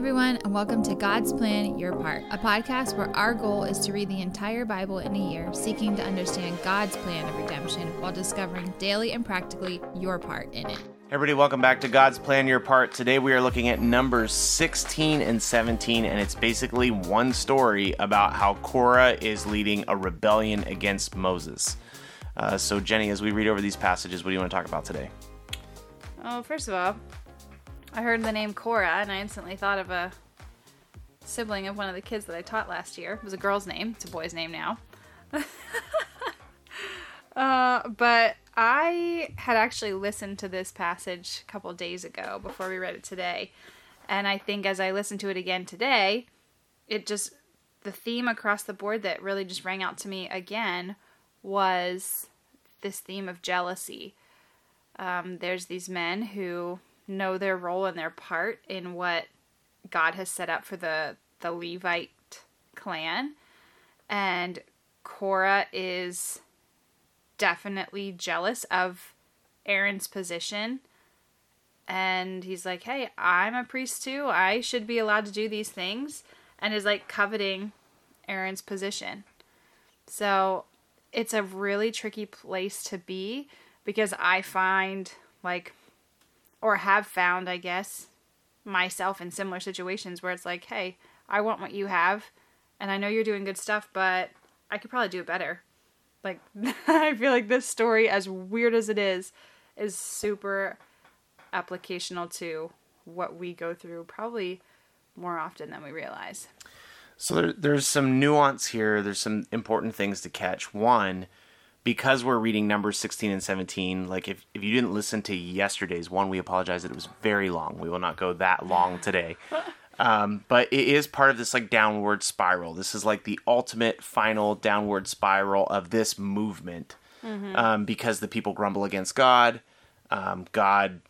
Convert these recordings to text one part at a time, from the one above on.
everyone, and welcome to God's Plan Your Part, a podcast where our goal is to read the entire Bible in a year, seeking to understand God's plan of redemption while discovering daily and practically your part in it. Everybody, welcome back to God's Plan Your Part. Today we are looking at Numbers 16 and 17, and it's basically one story about how Korah is leading a rebellion against Moses. Uh, so, Jenny, as we read over these passages, what do you want to talk about today? Oh, first of all, I heard the name Korah and I instantly thought of a sibling of one of the kids that I taught last year. It was a girl's name. It's a boy's name now. uh, but I had actually listened to this passage a couple days ago before we read it today. And I think as I listened to it again today, it just, the theme across the board that really just rang out to me again was this theme of jealousy. Um, there's these men who know their role and their part in what God has set up for the the Levite clan, and Korah is definitely jealous of Aaron's position. And he's like, "Hey, I'm a priest too. I should be allowed to do these things." And is like coveting Aaron's position. So, it's a really tricky place to be because I find like or have found, I guess, myself in similar situations where it's like, hey, I want what you have, and I know you're doing good stuff, but I could probably do it better. Like, I feel like this story, as weird as it is, is super applicational to what we go through probably more often than we realize. So there, there's some nuance here. There's some important things to catch. One, because we're reading numbers 16 and 17 like if, if you didn't listen to yesterday's one we apologize. That it was very long. We will not go that long today. Um, but it is part of this like downward spiral. This is like the ultimate final downward spiral of this movement. Mm-hmm. um, because the people grumble against god. Um, god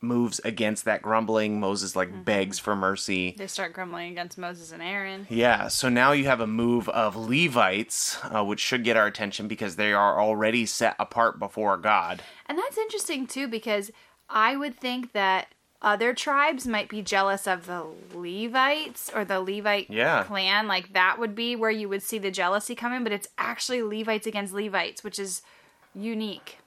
moves against that grumbling. Moses like mm-hmm. begs for mercy. They start grumbling against Moses and Aaron. Yeah, so now you have a move of Levites, uh, which should get our attention because they are already set apart before God. And that's interesting too because I would think that other tribes might be jealous of the Levites or the Levite yeah. clan. Like that would be where you would see the jealousy coming, but it's actually Levites against Levites, which is unique.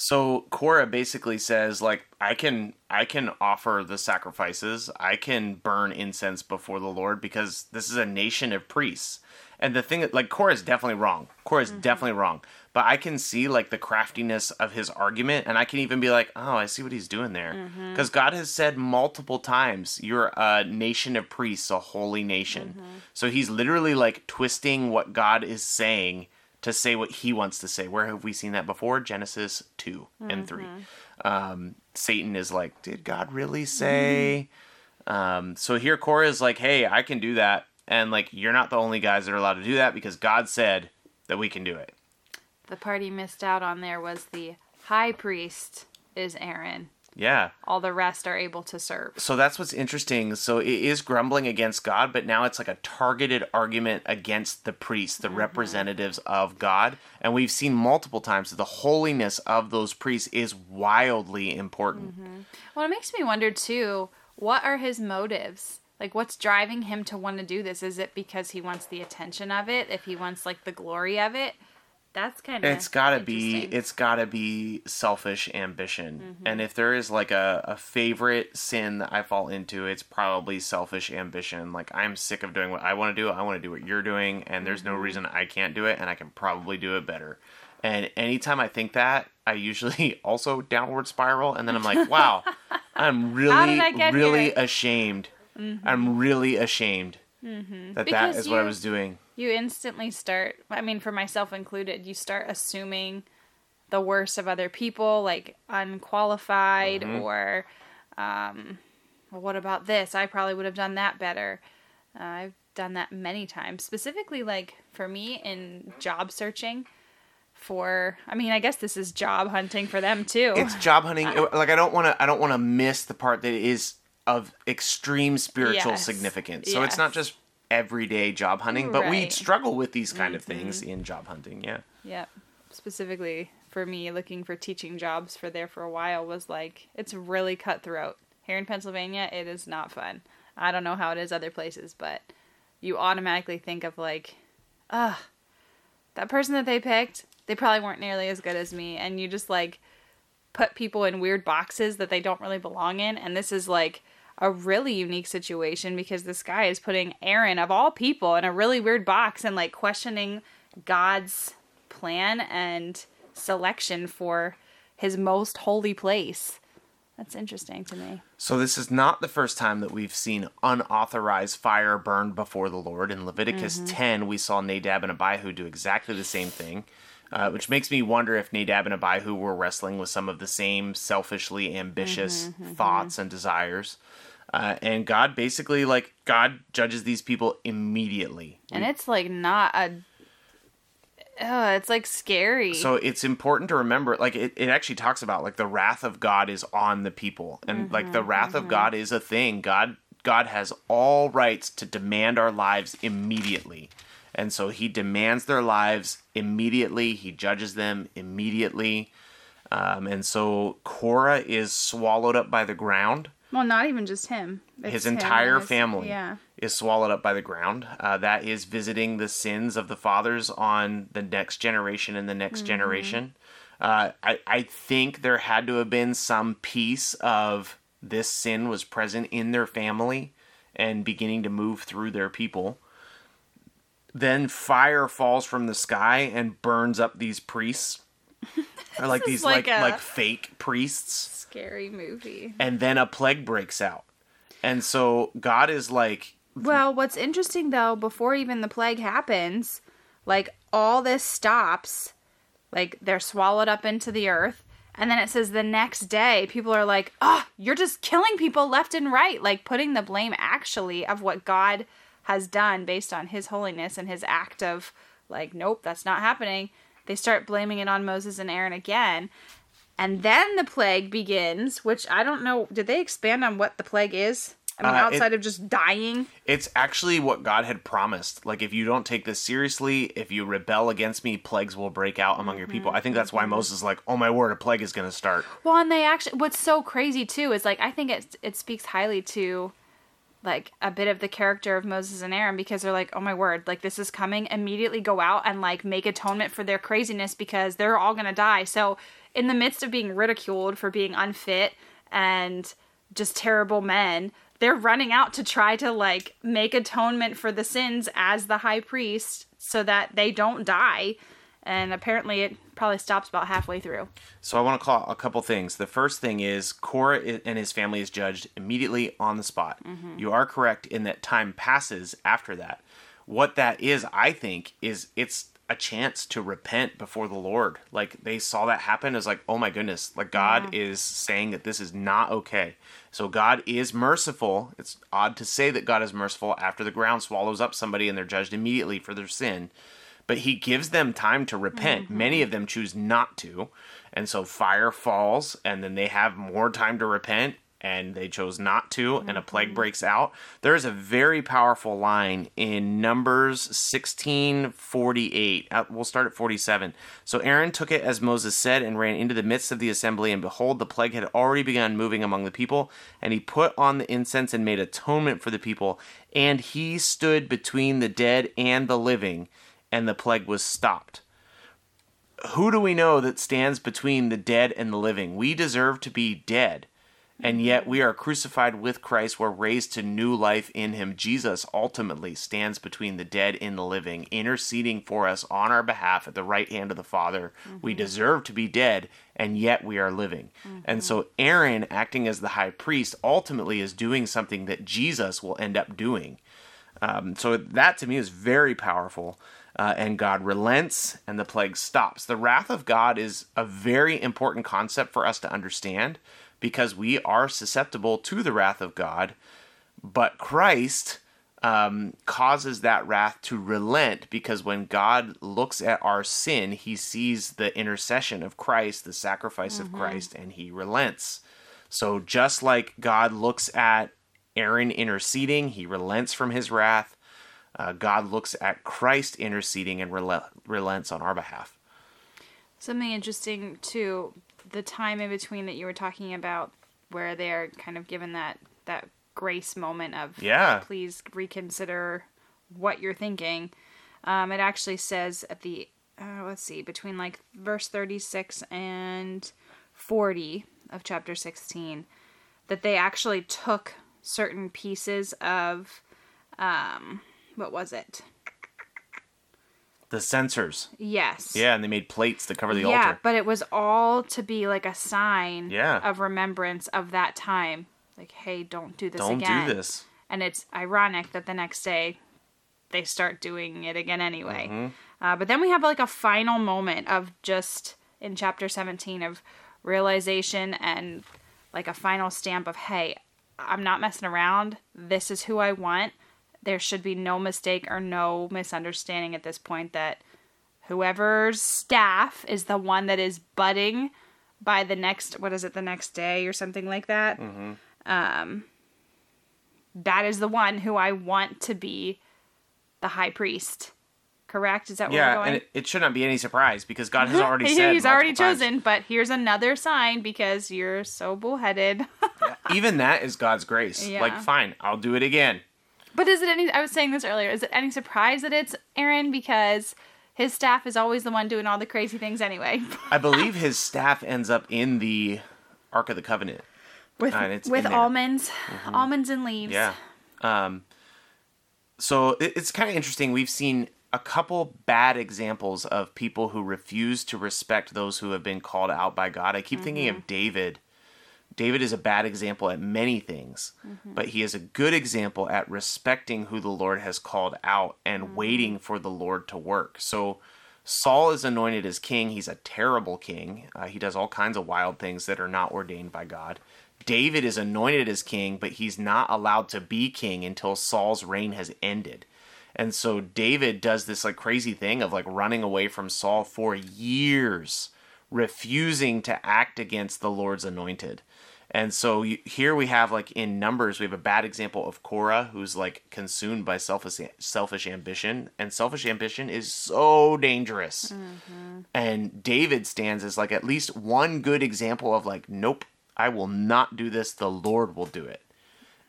So Korah basically says like I can I can offer the sacrifices. I can burn incense before the Lord because this is a nation of priests. And the thing like Korah is definitely wrong. Korah is mm-hmm. definitely wrong. But I can see like the craftiness of his argument and I can even be like, "Oh, I see what he's doing there." Mm-hmm. Cuz God has said multiple times, "You're a nation of priests, a holy nation." Mm-hmm. So he's literally like twisting what God is saying to say what he wants to say. Where have we seen that before? Genesis 2 mm-hmm. and 3. Mm-hmm. Um, Satan is like, Did God really say? Mm-hmm. Um, so here Korah is like, Hey, I can do that. And like, you're not the only guys that are allowed to do that because God said that we can do it. The part he missed out on there was the high priest is Aaron. Yeah. All the rest are able to serve. So that's what's interesting. So it is grumbling against God, but now it's like a targeted argument against the priests, the mm-hmm. representatives of God. And we've seen multiple times that the holiness of those priests is wildly important. Mm-hmm. Well, it makes me wonder too what are his motives? Like, what's driving him to want to do this? Is it because he wants the attention of it? If he wants, like, the glory of it? That's kind of it's gotta be it's gotta be selfish ambition mm-hmm. and if there is like a, a favorite sin that i fall into it's probably selfish ambition like i'm sick of doing what i want to do i want to do what you're doing and there's mm-hmm. no reason i can't do it and i can probably do it better and anytime i think that i usually also downward spiral and then i'm like wow i'm really really here? ashamed mm-hmm. i'm really ashamed mm-hmm. that because that is you... what i was doing you instantly start i mean for myself included you start assuming the worst of other people like unqualified mm-hmm. or um, well, what about this i probably would have done that better uh, i've done that many times specifically like for me in job searching for i mean i guess this is job hunting for them too it's job hunting uh, like i don't want to i don't want to miss the part that is of extreme spiritual yes. significance so yes. it's not just everyday job hunting, but right. we struggle with these kind mm-hmm. of things in job hunting. Yeah. Yep. Specifically for me, looking for teaching jobs for there for a while was like it's really cutthroat. Here in Pennsylvania, it is not fun. I don't know how it is other places, but you automatically think of like, ah, that person that they picked, they probably weren't nearly as good as me, and you just like put people in weird boxes that they don't really belong in, and this is like a really unique situation because this guy is putting Aaron of all people in a really weird box and like questioning God's plan and selection for his most holy place. That's interesting to me. So this is not the first time that we've seen unauthorized fire burned before the Lord. In Leviticus mm-hmm. 10, we saw Nadab and Abihu do exactly the same thing, uh, which makes me wonder if Nadab and Abihu were wrestling with some of the same selfishly ambitious mm-hmm, mm-hmm, thoughts and desires. Uh, and God basically, like, God judges these people immediately. And it's like not a. Oh, it's like scary. So it's important to remember, like it, it actually talks about like the wrath of God is on the people, and like the wrath of God is a thing. God God has all rights to demand our lives immediately, and so He demands their lives immediately. He judges them immediately, um, and so Korah is swallowed up by the ground. Well, not even just him. It's His entire his- family Yeah. is swallowed up by the ground. Uh, that is visiting the sins of the fathers on the next generation and the next generation. Uh, I, I think there had to have been some piece of this sin was present in their family and beginning to move through their people. Then fire falls from the sky and burns up these priests. Or like these like like like fake priests Scary movie. and then a plague breaks out. And so God is like, Well, what's interesting though, before even the plague happens, like all this stops, like they're swallowed up into the earth, and then it says the next day, people are like, "Oh, you're just killing people left and right," like putting the blame actually of what God has done based on His holiness and His act of like, nope, that's not happening. They start blaming it on Moses and Aaron again. And then the plague begins, which I don't know. Did they expand on what the plague is? I mean, Uh, it- outside of just dying. it's actually what God had promised. Like, if you don't take this seriously, if you rebel against me, plagues will break out among your people. I think that's why Moses is like, oh my word, a plague is going to start. Well, and they actually what's so crazy too is like I think it it speaks highly to like a bit of the character of Moses and Aaron because they're like, "Oh my word, like this is coming. Immediately go out and like make atonement for their craziness because they're all to die." So, in the midst of being ridiculed for being unfit and just terrible men, they're running out to try to like make atonement for the sins as the high priest so that they don't die. And apparently it probably stops about halfway through. So I want to call a couple things. The first thing is Korah and his family is judged immediately on the spot. Mm-hmm. You are correct in that time passes after that. What that is, I think, is it's a chance to repent before the Lord. Like they saw that happen as like, oh my goodness, like God is saying that this is not okay. So God is merciful. It's odd to say that God is merciful after the ground swallows up somebody and they're judged immediately for their sin but he gives them time to repent. Many of them choose not to. And so fire falls, and then they have more time to repent, and they chose not to, and a plague breaks out. There is a very powerful line in Numbers 1648. Uh, We'll start at 47. So Aaron took it as Moses said and ran into the midst of the assembly, and behold, the plague had already begun moving among the people. And he put on the incense and made atonement for the people. And he stood between the dead and the living and the plague was stopped. Who do we know that stands between the dead and the living? We deserve to be dead, and yet we are crucified with Christ. We're raised to new life in Him. Jesus ultimately stands between the dead and the living, interceding for us on our behalf at the right hand of the Father. We deserve to be dead, and yet we are living. And so Aaron, acting as the high priest, ultimately is doing something that Jesus will end up doing. Um, so that to me is very powerful. Uh, and God relents and the plague stops. The wrath of God is a very important concept for us to understand because we are susceptible to the wrath of God, but Christ um, causes that wrath to relent because when God looks at our sin, he sees the intercession of Christ, the sacrifice of Christ, and he relents. So just like God looks at Aaron interceding, he relents from his wrath. Uh, God looks at Christ interceding and rel- relents on our behalf. Something interesting too, the time in between that you were talking about, where they're kind of given that that grace moment of Yeah. please reconsider what you're thinking. Um, it actually says at the uh, let's see between like verse 36 and 40 of chapter 16 that they actually took certain pieces of um what was it The censers. yes Yeah, and they made plates to cover the yeah altar. but it was all to be like a sign Yeah. of remembrance of that time like hey don't do this Don't again do this. and it's ironic that the next day they start doing it again anyway. Mm-hmm. Uh, but then we have like a final moment of just in chapter 17 of realization and like a final stamp of, hey, I'm not messing around. This is who I want. There should be no mistake or no misunderstanding at this point that whoever's staff is the one that is budding by the next, what is it, the next day or something like that. Um, that is the one who I want to be the high priest. Correct? Is that where we're Yeah, going? and it, should not be any surprise because God has already said He's already multiple times. chosen, but here's another sign because you're so bullheaded. Even that is God's grace. Yeah. Like, fine, I'll do it again. But is it any? I was saying this earlier. Is it any surprise that it's Aaron because his staff is always the one doing all the crazy things anyway? I believe his staff ends up in the Ark of the Covenant. with it's with there. Mm-hmm. almonds, almonds and leaves. Yeah. Um, so it, it's kind of interesting. We've seen a couple bad examples of people who refuse to respect those who have been called out by God. I keep thinking of David. David is a bad example at many things, but he is a good example at respecting who the Lord has called out and waiting for the Lord to work. So Saul is anointed as king. He's a terrible king. Uh, he does all kinds of wild things that are not ordained by God. David is anointed as king, but he's not allowed to be king until Saul's reign has ended. And so David does this like crazy thing of like running away from Saul for years, refusing to act against the Lord's anointed. And so you, here we have like in numbers we have a bad example of Korah who's like consumed by selfish selfish ambition and selfish ambition is so dangerous. Mm-hmm. And David stands as like at least one good example of like nope, I will not do this, the Lord will do it.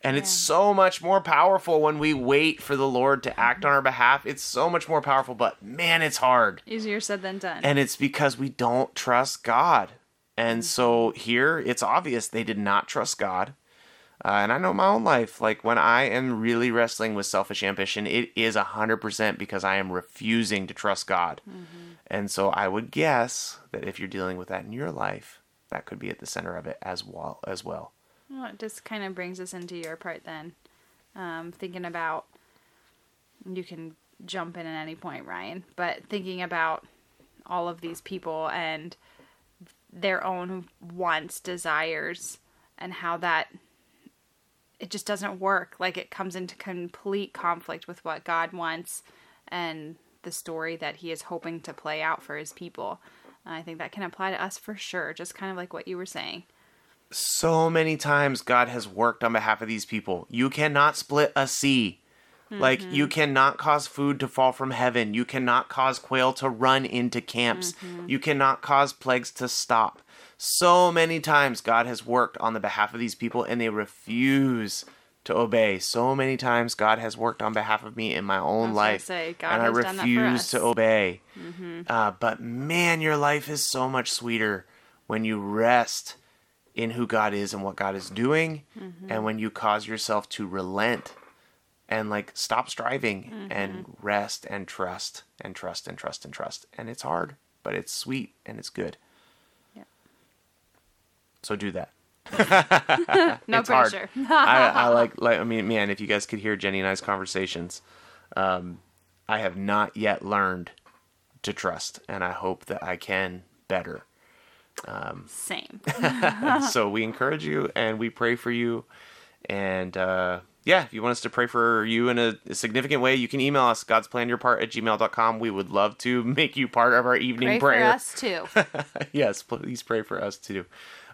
And it's so much more powerful when we wait for the Lord to act on our behalf. It's so much more powerful, but man, it's hard. Easier said than done. And it's because we don't trust God. And so here it's obvious they did not trust God. Uh, and I know my own life, like when I am really wrestling with selfish ambition, it is 100% because I am refusing to trust God. And so I would guess that if you're dealing with that in your life, that could be at the center of it as well as well. Well, it just kind of brings us into your part then. Um, thinking about, you can jump in at any point, Ryan, but thinking about all of these people and their own wants, desires, and how that it just doesn't work. Like it comes into complete conflict with what God wants and the story that He is hoping to play out for His people. I think that can apply to us for sure, just kind of like what you were saying. so many times God has worked on behalf of these people. You cannot split a sea. Like you mm-hmm. cannot cause food to fall from heaven. You cannot cause quail to run into camps. Mm-hmm. You cannot cause plagues to stop. So many times God has worked on the behalf of these people and they refuse to obey. So many times God has worked on behalf of me in my own life say, God and I has done that for refuse us. to obey. Mm-hmm. Uh, but man, your life is so much sweeter when you rest in who God is and what God is doing, and when you cause yourself to relent and like stop striving and rest and trust and trust and trust and trust. And it's hard, but it's sweet and it's good. Yeah. So do that. No It's pressure. I, I like like I mean, man, if you guys could hear Jenny and I's conversations, um, I have not yet learned to trust, and I hope that I can better. Um, Same. so we encourage you and we pray for you. And uh, yeah, if you want us to pray for you in a, a significant way, you can email us, God's plan your part at gmail.com. We would love to make you part of our evening Pray for prayer. us too. yes, please pray for us too.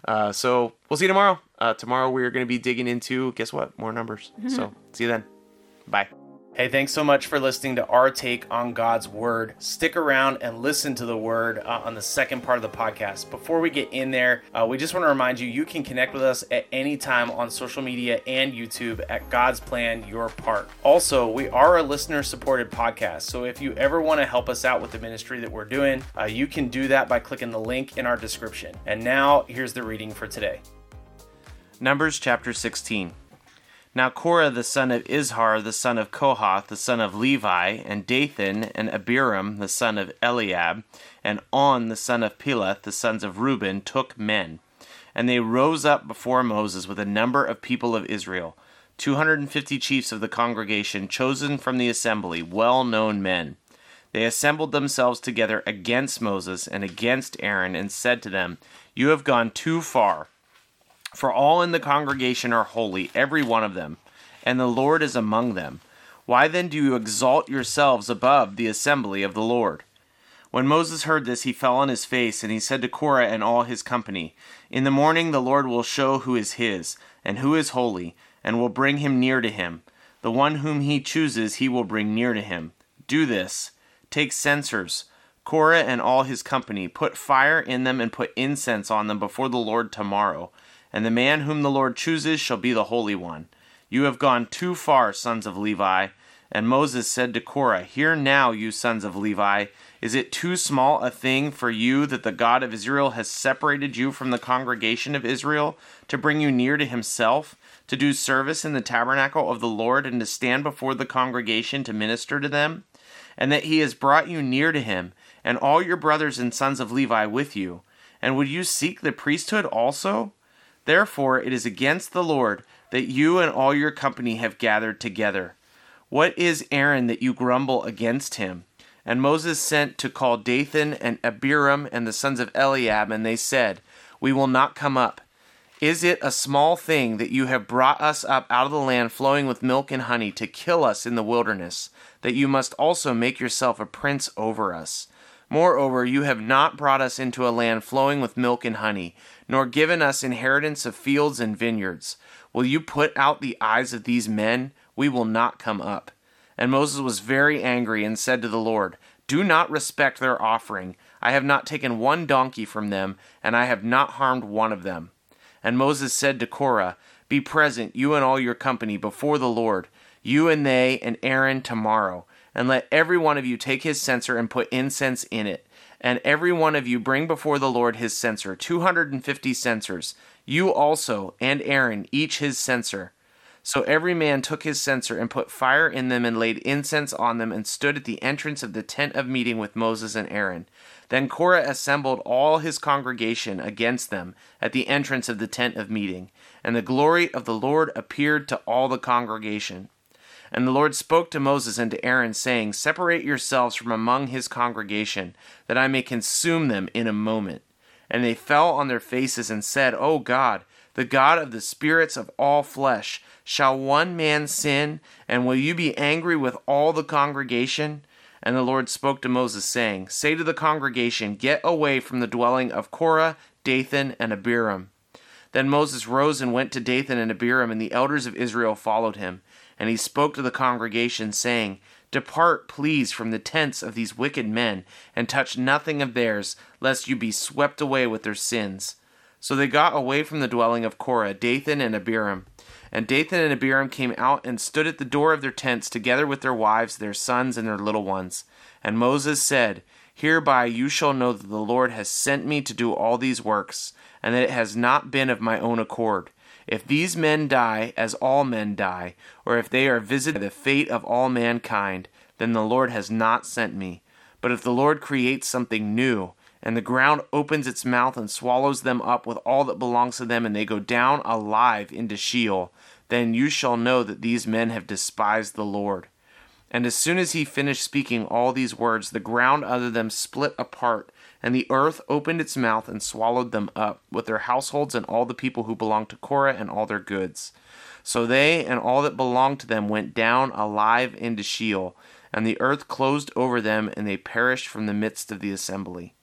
Uh, so we'll see you tomorrow. Uh, tomorrow we're going to be digging into, guess what? More numbers. So see you then. Bye. Hey, thanks so much for listening to our take on God's Word. Stick around and listen to the Word uh, on the second part of the podcast. Before we get in there, uh, we just want to remind you you can connect with us at any time on social media and YouTube at God's Plan Your Part. Also, we are a listener supported podcast, so if you ever want to help us out with the ministry that we're doing, uh, you can do that by clicking the link in our description. And now, here's the reading for today Numbers chapter 16. Now Korah the son of Izhar, the son of Kohath, the son of Levi, and Dathan and Abiram, the son of Eliab, and On, the son of Peleth, the sons of Reuben, took men. And they rose up before Moses with a number of people of Israel, 250 chiefs of the congregation, chosen from the assembly, well known men. They assembled themselves together against Moses and against Aaron, and said to them, You have gone too far. For all in the congregation are holy, every one of them, and the Lord is among them. Why then do you exalt yourselves above the assembly of the Lord? When Moses heard this, he fell on his face, and he said to Korah and all his company, In the morning the Lord will show who is his, and who is holy, and will bring him near to him. The one whom he chooses he will bring near to him. Do this. Take censers. Korah and all his company, put fire in them and put incense on them before the Lord tomorrow and the man whom the Lord chooses shall be the Holy One. You have gone too far, sons of Levi. And Moses said to Korah, Hear now, you sons of Levi, is it too small a thing for you that the God of Israel has separated you from the congregation of Israel to bring you near to himself, to do service in the tabernacle of the Lord, and to stand before the congregation to minister to them? And that he has brought you near to him, and all your brothers and sons of Levi with you? And would you seek the priesthood also? Therefore, it is against the Lord that you and all your company have gathered together. What is Aaron that you grumble against him? And Moses sent to call Dathan and Abiram and the sons of Eliab, and they said, We will not come up. Is it a small thing that you have brought us up out of the land flowing with milk and honey to kill us in the wilderness, that you must also make yourself a prince over us? Moreover, you have not brought us into a land flowing with milk and honey, nor given us inheritance of fields and vineyards. Will you put out the eyes of these men? We will not come up. And Moses was very angry and said to the Lord, Do not respect their offering. I have not taken one donkey from them, and I have not harmed one of them. And Moses said to Korah, Be present, you and all your company, before the Lord, you and they and Aaron tomorrow and let every one of you take his censer and put incense in it. And every one of you bring before the Lord his censer, 250 censers. You also, and Aaron, each his censer. So every man took his censer and put fire in them and laid incense on them and stood at the entrance of the tent of meeting with Moses and Aaron. Then Korah assembled all his congregation against them at the entrance of the tent of meeting. And the glory of the Lord appeared to all the congregation. And the Lord spoke to Moses and to Aaron, saying, Separate yourselves from among his congregation, that I may consume them in a moment. And they fell on their faces and said, O God, the God of the spirits of all flesh, shall one man sin, and will you be angry with all the congregation? And the Lord spoke to Moses, saying, Say to the congregation, Get away from the dwelling of Korah, Dathan, and Abiram. Then Moses rose and went to Dathan and Abiram, and the elders of Israel followed him. And he spoke to the congregation, saying, Depart, please, from the tents of these wicked men, and touch nothing of theirs, lest you be swept away with their sins. So they got away from the dwelling of Korah, Dathan and Abiram. And Dathan and Abiram came out and stood at the door of their tents, together with their wives, their sons, and their little ones. And Moses said, Hereby you shall know that the Lord has sent me to do all these works, and that it has not been of my own accord. If these men die as all men die, or if they are visited by the fate of all mankind, then the Lord has not sent me. But if the Lord creates something new, and the ground opens its mouth and swallows them up with all that belongs to them, and they go down alive into Sheol, then you shall know that these men have despised the Lord. And as soon as he finished speaking all these words, the ground under them split apart and the earth opened its mouth and swallowed them up, with their households and all the people who belonged to Korah and all their goods. So they and all that belonged to them went down alive into Sheol, and the earth closed over them, and they perished from the midst of the assembly.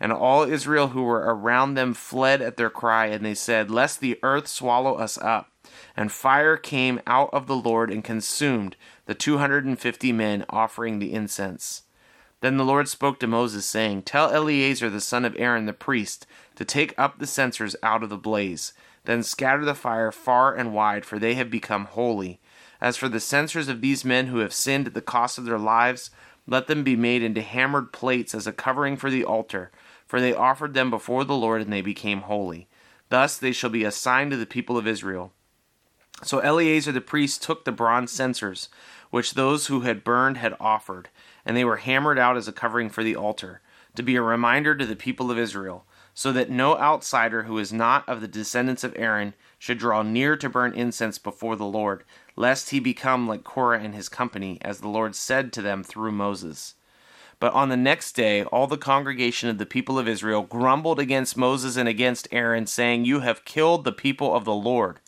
And all Israel who were around them fled at their cry, and they said, Lest the earth swallow us up. And fire came out of the Lord and consumed the two hundred and fifty men offering the incense. Then the Lord spoke to Moses, saying, Tell Eleazar the son of Aaron the priest to take up the censers out of the blaze, then scatter the fire far and wide, for they have become holy. As for the censers of these men who have sinned at the cost of their lives, let them be made into hammered plates as a covering for the altar, for they offered them before the Lord and they became holy. Thus they shall be a sign to the people of Israel. So Eleazar the priest took the bronze censers, which those who had burned had offered, and they were hammered out as a covering for the altar, to be a reminder to the people of Israel, so that no outsider who is not of the descendants of Aaron should draw near to burn incense before the Lord, lest he become like Korah and his company, as the Lord said to them through Moses. But on the next day, all the congregation of the people of Israel grumbled against Moses and against Aaron, saying, You have killed the people of the Lord.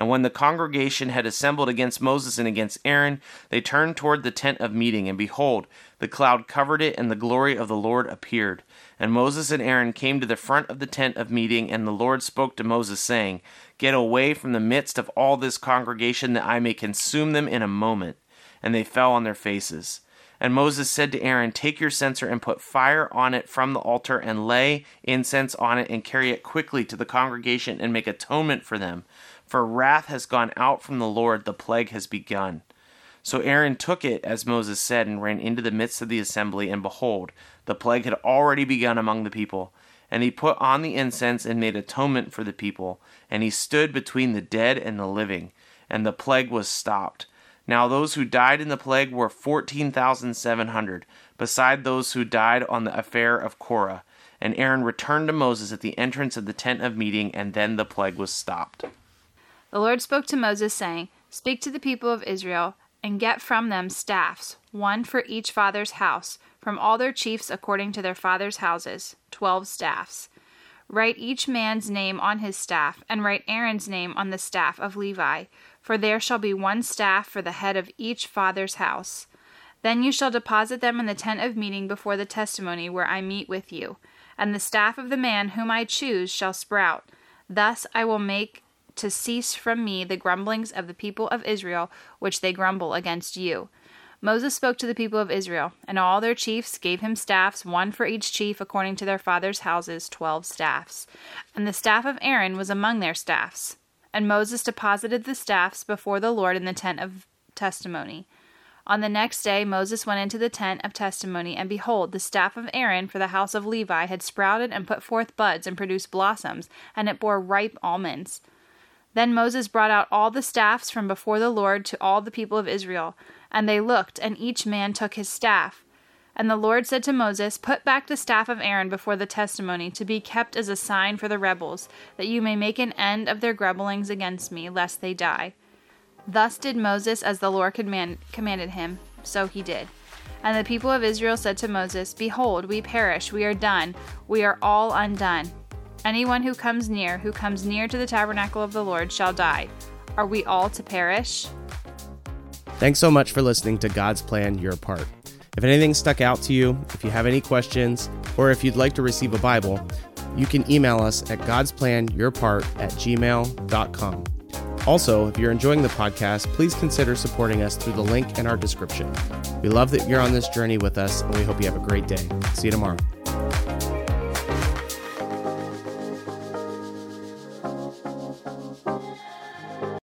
And when the congregation had assembled against Moses and against Aaron, they turned toward the tent of meeting, and behold, the cloud covered it, and the glory of the Lord appeared. And Moses and Aaron came to the front of the tent of meeting, and the Lord spoke to Moses, saying, Get away from the midst of all this congregation, that I may consume them in a moment. And they fell on their faces. And Moses said to Aaron, Take your censer and put fire on it from the altar, and lay incense on it, and carry it quickly to the congregation, and make atonement for them for wrath has gone out from the Lord, the plague has begun. So Aaron took it, as Moses said, and ran into the midst of the assembly, and behold, the plague had already begun among the people. And he put on the incense and made atonement for the people, and he stood between the dead and the living, and the plague was stopped. Now those who died in the plague were fourteen thousand seven hundred, beside those who died on the affair of Korah. And Aaron returned to Moses at the entrance of the tent of meeting, and then the plague was stopped. The Lord spoke to Moses, saying, Speak to the people of Israel, and get from them staffs, one for each father's house, from all their chiefs according to their fathers' houses, twelve staffs. Write each man's name on his staff, and write Aaron's name on the staff of Levi, for there shall be one staff for the head of each father's house. Then you shall deposit them in the tent of meeting before the testimony where I meet with you, and the staff of the man whom I choose shall sprout. Thus I will make to cease from me the grumblings of the people of Israel, which they grumble against you. Moses spoke to the people of Israel, and all their chiefs gave him staffs, one for each chief according to their fathers' houses, twelve staffs. And the staff of Aaron was among their staffs. And Moses deposited the staffs before the Lord in the tent of testimony. On the next day Moses went into the tent of testimony, and behold, the staff of Aaron for the house of Levi had sprouted and put forth buds and produced blossoms, and it bore ripe almonds. Then Moses brought out all the staffs from before the Lord to all the people of Israel. And they looked, and each man took his staff. And the Lord said to Moses, Put back the staff of Aaron before the testimony, to be kept as a sign for the rebels, that you may make an end of their grumblings against me, lest they die. Thus did Moses as the Lord command- commanded him, so he did. And the people of Israel said to Moses, Behold, we perish, we are done, we are all undone. Anyone who comes near, who comes near to the tabernacle of the Lord, shall die. Are we all to perish? Thanks so much for listening to God's Plan Your Part. If anything stuck out to you, if you have any questions, or if you'd like to receive a Bible, you can email us at godsplanyourpart at gmail.com. Also, if you're enjoying the podcast, please consider supporting us through the link in our description. We love that you're on this journey with us, and we hope you have a great day. See you tomorrow.